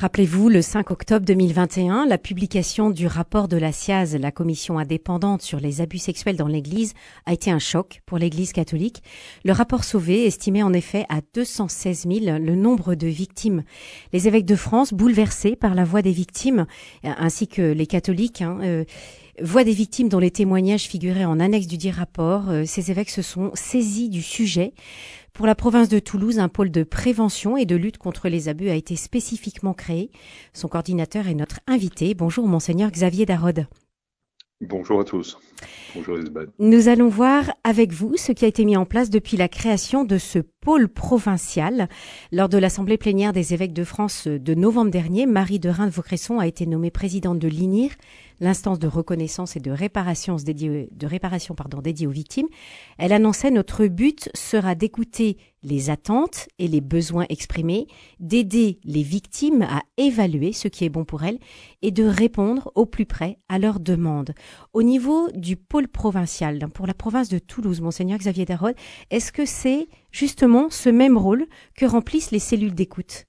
Rappelez-vous, le 5 octobre 2021, la publication du rapport de la SIAZ, la commission indépendante sur les abus sexuels dans l'Église, a été un choc pour l'Église catholique. Le rapport Sauvé estimait en effet à 216 000 le nombre de victimes. Les évêques de France, bouleversés par la voix des victimes, ainsi que les catholiques, hein, euh, voix des victimes dont les témoignages figuraient en annexe du dit rapport, euh, ces évêques se sont saisis du sujet. Pour la province de Toulouse, un pôle de prévention et de lutte contre les abus a été spécifiquement créé. Son coordinateur est notre invité. Bonjour, monseigneur Xavier Darod. Bonjour à tous. Bonjour Isabelle. Nous allons voir avec vous ce qui a été mis en place depuis la création de ce pôle provincial. Lors de l'Assemblée plénière des évêques de France de novembre dernier, Marie de Reims-Vaucresson a été nommée présidente de l'INIR, l'instance de reconnaissance et de réparation dédiée, aux victimes. Elle annonçait notre but sera d'écouter les attentes et les besoins exprimés, d'aider les victimes à évaluer ce qui est bon pour elles et de répondre au plus près à leurs demandes. Au niveau du pôle provincial, pour la province de Toulouse, monseigneur Xavier Darod, est-ce que c'est justement ce même rôle que remplissent les cellules d'écoute?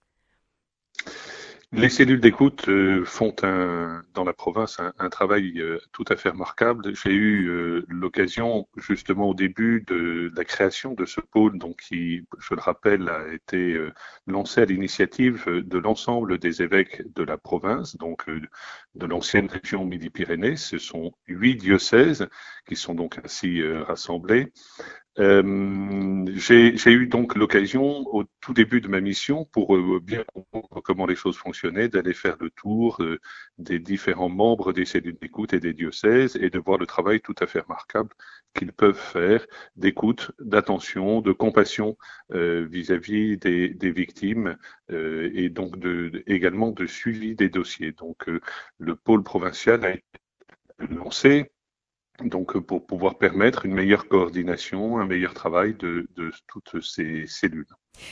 Les cellules d'écoute euh, font un, dans la province un, travail euh, tout à fait remarquable. J'ai eu euh, l'occasion justement au début de, la création de ce pôle, donc qui, je le rappelle, a été lancé à l'initiative de l'ensemble des évêques de la province, donc de l'ancienne région Midi-Pyrénées. Ce sont huit diocèses qui sont donc ainsi rassemblés. Euh, j'ai eu donc l'occasion au tout début de ma mission, pour euh, bien comprendre comment les choses fonctionnaient, d'aller faire le tour euh, des différents membres des cellules d'écoute et des diocèses et de voir le travail tout à fait remarquable qu'ils peuvent faire d'écoute, d'attention, de compassion vis-à-vis des, des, victimes et donc de, également de suivi des dossiers. Donc le pôle provincial a été lancé donc euh, pour pouvoir permettre une meilleure coordination, un meilleur travail de, toutes ces cellules.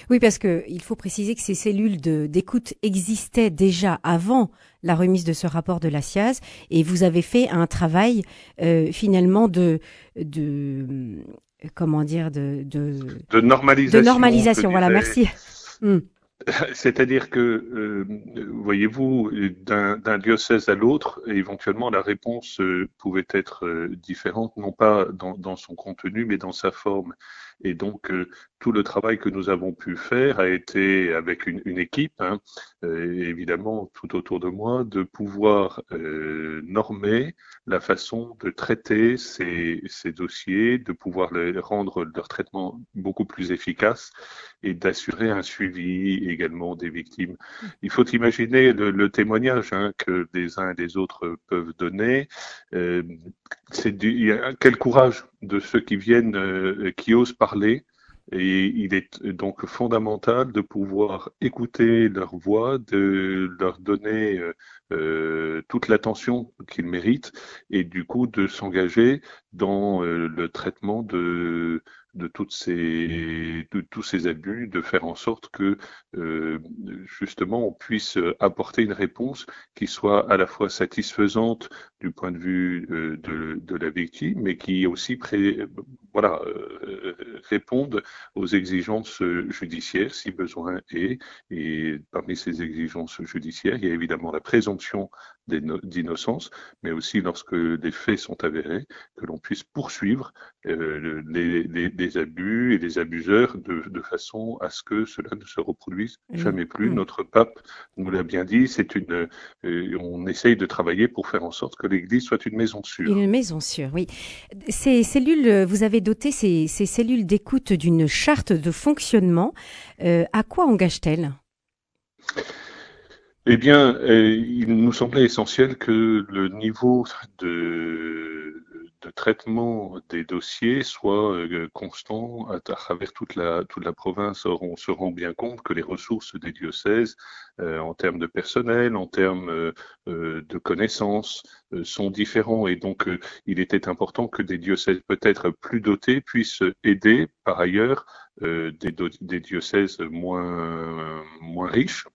Oui, parce qu'il faut préciser que ces cellules d'écoute existaient déjà avant la remise de ce rapport de la SIAZ, et vous avez fait un travail euh, finalement de, de comment dire de, de, normalisation. De normalisation, voilà, merci. Hmm. C'est-à-dire que, euh, voyez-vous, d'un diocèse à l'autre, éventuellement la réponse euh, pouvait être euh, différente, non pas dans, dans, son contenu, mais dans sa forme. Et donc, euh, tout le travail que nous avons pu faire a été avec une, une équipe, hein, euh, évidemment tout autour de moi, de pouvoir euh, normer la façon de traiter ces, ces, dossiers, de pouvoir les rendre leur traitement beaucoup plus efficace et d'assurer un suivi également des victimes. Il faut imaginer le, le témoignage hein, que les uns et les autres peuvent donner. Euh, c'est quel courage de ceux qui viennent, euh, qui osent parler. Et il est donc fondamental de pouvoir écouter leur voix, de leur donner euh, euh toute l'attention qu'ils méritent et du coup de s'engager dans euh, le traitement de, de toutes ces de tous ces abus, de faire en sorte que euh, justement on puisse apporter une réponse qui soit à la fois satisfaisante du point de vue euh, de, la victime, mais qui aussi voilà euh, réponde aux exigences judiciaires si besoin est. Et parmi ces exigences judiciaires, il y a évidemment la présomption d'innocence, mais aussi lorsque des faits sont avérés, que l'on puisse poursuivre euh, les, les, les, abus et les abuseurs de, de, façon à ce que cela ne se reproduise jamais plus. Notre pape nous l'a bien dit, c'est une, euh, on essaye de travailler pour faire en sorte que l'Église soit une maison sûre. Une maison sûre, oui. Ces cellules, vous avez doté ces, ces cellules d'écoute d'une charte de fonctionnement. Euh, à quoi engage-t-elle? Eh bien, euh, il nous semblait essentiel que le niveau de, de traitement des dossiers soit euh, constant à, travers toute la, toute la province. Or, on se rend bien compte que les ressources des diocèses, euh, en termes de personnel, en termes de connaissances, sont différents. Et donc, il était important que des diocèses peut-être plus dotés puissent aider, par ailleurs, des, des diocèses moins, moins riches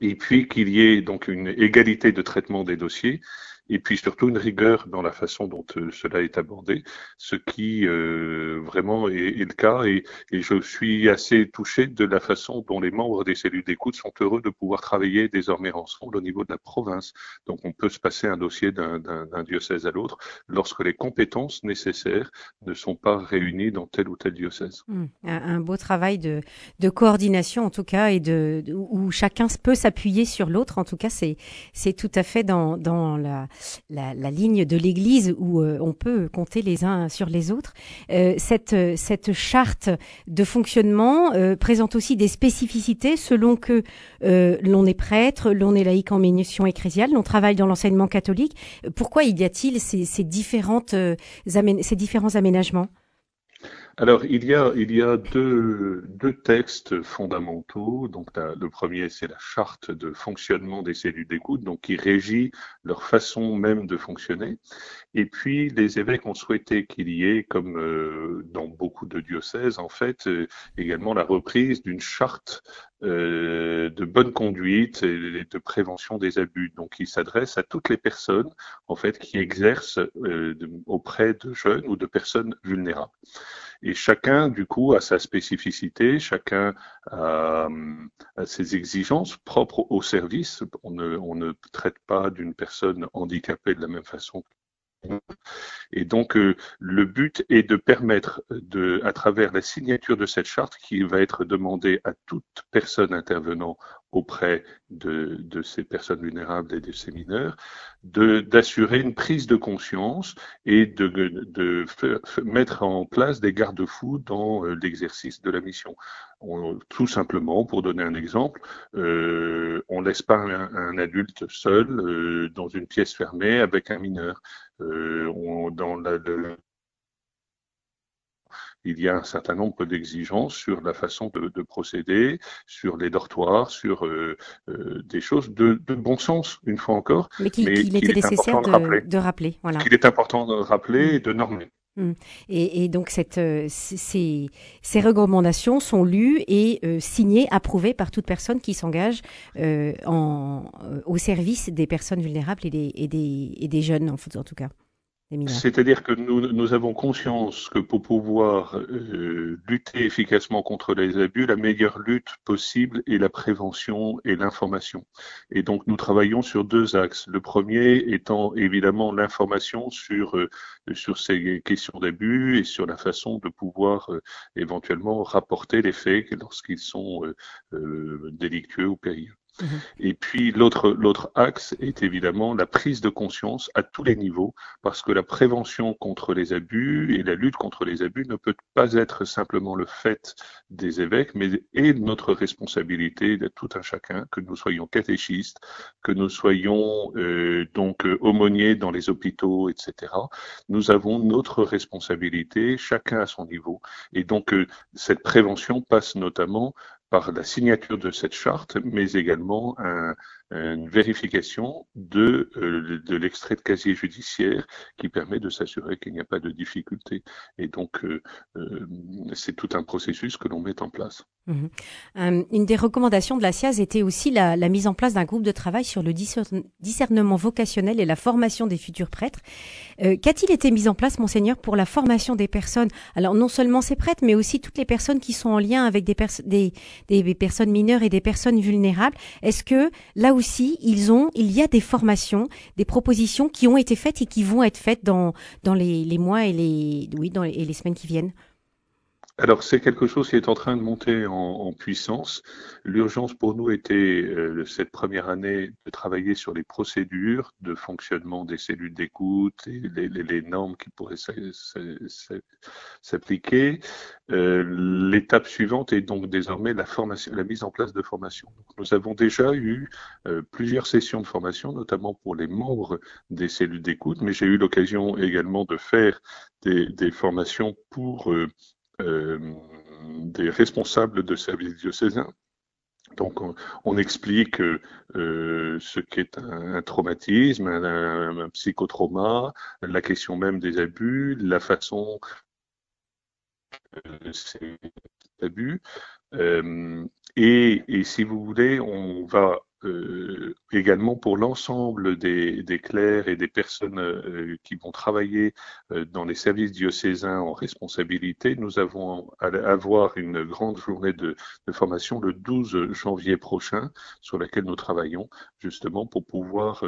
et puis qu'il y ait donc une égalité de traitement des dossiers et puis surtout une rigueur dans la façon dont euh, cela est abordé, ce qui euh, vraiment est, le cas. Et, je suis assez touché de la façon dont les membres des cellules d'écoute sont heureux de pouvoir travailler désormais ensemble au niveau de la province. Donc on peut se passer un dossier d'un diocèse à l'autre lorsque les compétences nécessaires ne sont pas réunies dans tel ou tel diocèse. Mmh. Un, beau travail de, coordination en tout cas et de, où chacun peut s'appuyer sur l'autre. En tout cas, c'est tout à fait dans la, la, la ligne de l'Église où euh, on peut compter les uns sur les autres. Euh, cette cette charte de fonctionnement euh, présente aussi des spécificités selon que euh, l'on est prêtre, l'on est laïque en mission ecclésiale, l'on travaille dans l'enseignement catholique. Pourquoi y a-t-il ces, ces différentes ces différents aménagements? Alors, il y a, il y a deux, deux textes fondamentaux. Donc, le premier, c'est la charte de fonctionnement des cellules d'écoute, donc qui régit leur façon même de fonctionner. Et puis, les évêques ont souhaité qu'il y ait, comme euh, dans beaucoup de diocèses, en fait, euh, également la reprise d'une charte de bonne conduite et de prévention des abus. Donc, il s'adresse à toutes les personnes, en fait, qui exercent auprès de jeunes ou de personnes vulnérables. Et chacun, du coup, a sa spécificité, chacun a, ses exigences propres au service. On ne, on ne traite pas d'une personne handicapée de la même façon et donc, euh, le but est de permettre, de, à travers la signature de cette charte qui va être demandée à toute personne intervenant auprès de, de ces personnes vulnérables et de ces mineurs, d'assurer une prise de conscience et de, de, mettre en place des garde-fous dans euh, l'exercice de la mission. tout simplement, pour donner un exemple, euh, on laisse pas un, adulte seul euh, dans une pièce fermée avec un mineur. Euh, on, dans la, il y a un certain nombre d'exigences sur la façon de, procéder, sur les dortoirs, sur euh, euh, des choses de, bon sens, une fois encore. Mais qu'il était nécessaire de, rappeler. Voilà. Qu'il est important de rappeler et de normer. Hum. Et, donc cette, euh, ces, ces, recommandations sont lues et signées, approuvées par toute personne qui s'engage en, au service des personnes vulnérables et des, et des, et des jeunes, en, en tout cas. C'est-à-dire que nous, nous, avons conscience que pour pouvoir euh, lutter efficacement contre les abus, la meilleure lutte possible est la prévention et l'information. Et donc nous travaillons sur deux axes. Le premier étant évidemment l'information sur euh, sur ces questions d'abus et sur la façon de pouvoir euh, éventuellement rapporter les faits lorsqu'ils sont délictueux ou périlleux. Mhm. Et puis l'autre l'autre axe est évidemment la prise de conscience à tous les niveaux, parce que la prévention contre les abus et la lutte contre les abus ne peut pas être simplement le fait des évêques, mais est notre responsabilité de tout un chacun, que nous soyons catéchistes, que nous soyons euh, donc aumôniers dans les hôpitaux, etc. Nous avons notre responsabilité, chacun à son niveau, et donc euh, cette prévention passe notamment par la signature de cette charte, mais également un, une vérification de, euh, de l'extrait de casier judiciaire qui permet de s'assurer qu'il n'y a pas de difficulté. Et donc, euh, euh, c'est tout un processus que l'on met en place. Mhm. une des recommandations de la SIAZ était aussi la, mise en place d'un groupe de travail sur le discernement vocationnel et la formation des futurs prêtres. Qu'a-t-il été mis en place, monseigneur, pour la formation des personnes? Alors, non seulement ces prêtres, mais aussi toutes les personnes qui sont en lien avec des, personnes mineures et des personnes vulnérables. Est-ce que là aussi, ils ont, il y a des formations, des propositions qui ont été faites et qui vont être faites dans, les, mois et les semaines qui viennent. Alors c'est quelque chose qui est en train de monter en, puissance. L'urgence pour nous était euh, cette première année de travailler sur les procédures de fonctionnement des cellules d'écoute et les, normes qui pourraient s'appliquer. Euh, l'étape suivante est donc désormais la formation, la mise en place de formation. nous avons déjà eu euh, plusieurs sessions de formation, notamment pour les membres des cellules d'écoute, mais j'ai eu l'occasion également de faire des, des formations pour euh, des responsables de services diocésains. Donc, on, explique euh, ce qu'est un, traumatisme, un, psychotrauma, la question même des abus, la façon euh, abus. Euh, et, et, si vous voulez, on va euh, également pour l'ensemble des, des, clercs et des personnes euh, qui vont travailler euh, dans les services diocésains en responsabilité, nous avons à avoir une grande journée de, de, formation le 12 janvier prochain sur laquelle nous travaillons justement pour pouvoir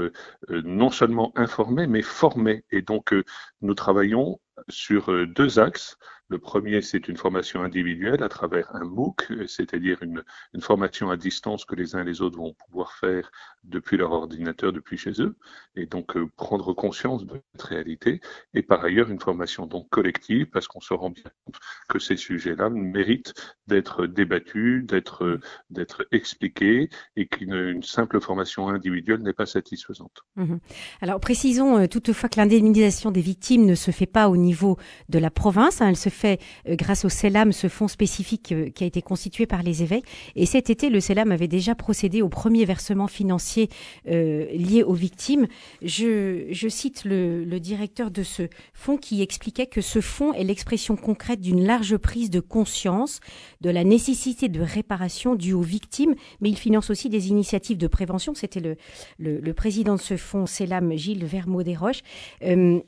non seulement informer mais former. Et donc nous travaillons sur deux axes. Le premier, c'est une formation individuelle à travers un MOOC, c'est-à-dire une, formation à distance que les uns et les autres vont pouvoir faire depuis leur ordinateur, depuis chez eux, et donc euh, prendre conscience de cette réalité. Et par ailleurs, une formation donc collective, parce qu'on se rend bien compte que ces sujets-là méritent d'être débattus, d'être d'être expliqués, et qu'une simple formation individuelle n'est pas satisfaisante. Mmh. Alors précisons euh, toutefois que l'indemnisation des victimes ne se fait pas au niveau de la province, hein, elle se fait euh, grâce au CELAM, ce fonds spécifique euh, qui a été constitué par les évêques. Et cet été, le CELAM avait déjà procédé au premier versement financier euh, lié aux victimes. Je, cite le, directeur de ce fonds qui expliquait que ce fonds est l'expression concrète d'une large prise de conscience de la nécessité de réparation due aux victimes, mais il finance aussi des initiatives de prévention. C'était le, président de ce fonds, CELAM, Gilles Vermeau-Desroches. Euh,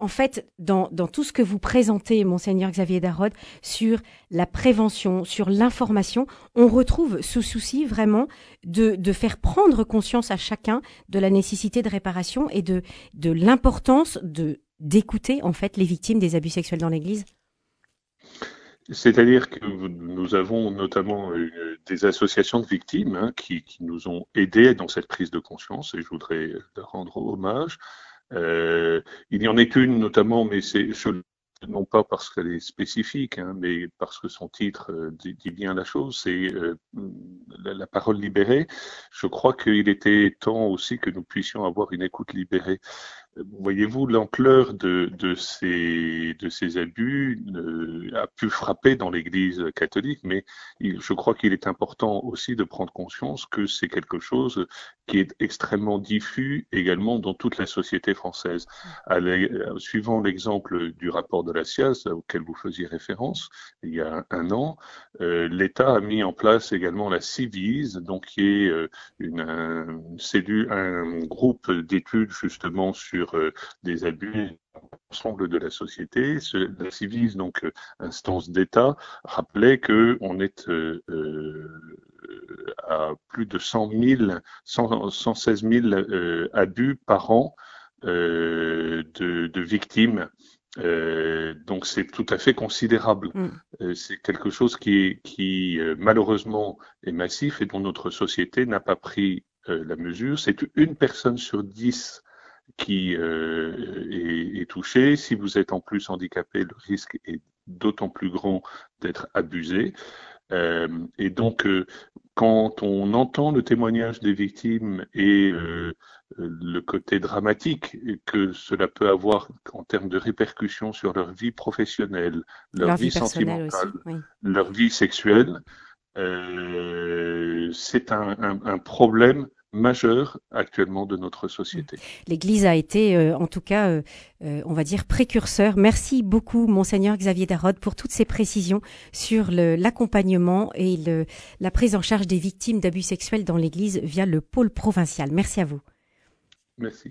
en fait, dans, tout ce que vous présentez, monseigneur Xavier Darod, sur la prévention, sur l'information, on retrouve ce souci vraiment de, faire prendre conscience à chacun de la nécessité de réparation et de, l'importance d'écouter en fait les victimes des abus sexuels dans l'Église. C'est-à-dire que nous avons notamment des associations de victimes hein, qui, qui, nous ont aidés dans cette prise de conscience et je voudrais leur rendre hommage. Euh, il y en est une notamment, mais c'est non pas parce qu'elle est spécifique, hein, mais parce que son titre euh, dit, bien la chose, c'est euh, la, parole libérée. Je crois qu'il était temps aussi que nous puissions avoir une écoute libérée. Voyez-vous, l'ampleur de, de, ces, de ces abus euh, a pu frapper dans l'Église catholique, mais il, je crois qu'il est important aussi de prendre conscience que c'est quelque chose qui est extrêmement diffus également dans toute la société française. Suivant l'exemple du rapport de la SIAS auquel vous faisiez référence il y a un an, euh, l'État a mis en place également la CIVIS, donc qui est euh, une, un, cellule, un groupe d'études justement sur euh, des abus l'ensemble de la société. La CIVIS, donc euh, instance d'État, rappelait que on est euh, à plus de 100 000, 116 000 abus par an de, de, victimes. Donc c'est tout à fait considérable. Mm. c'est quelque chose qui, qui malheureusement est massif et dont notre société n'a pas pris la mesure. C'est une personne sur dix qui euh, est, est, touché. Si vous êtes en plus handicapé, le risque est d'autant plus grand d'être abusé. Euh, et donc, euh, quand on entend le témoignage des victimes et euh, le côté dramatique que cela peut avoir en termes de répercussions sur leur vie professionnelle, leur, vie, sentimentale, leur vie sexuelle, euh, c'est un, un, un, problème majeur actuellement de notre société. L'Église a été, euh, en tout cas, euh, euh, on va dire, précurseur. Merci beaucoup, monseigneur Xavier Darod, pour toutes ces précisions sur l'accompagnement et le, la prise en charge des victimes d'abus sexuels dans l'Église via le pôle provincial. Merci à vous. Merci.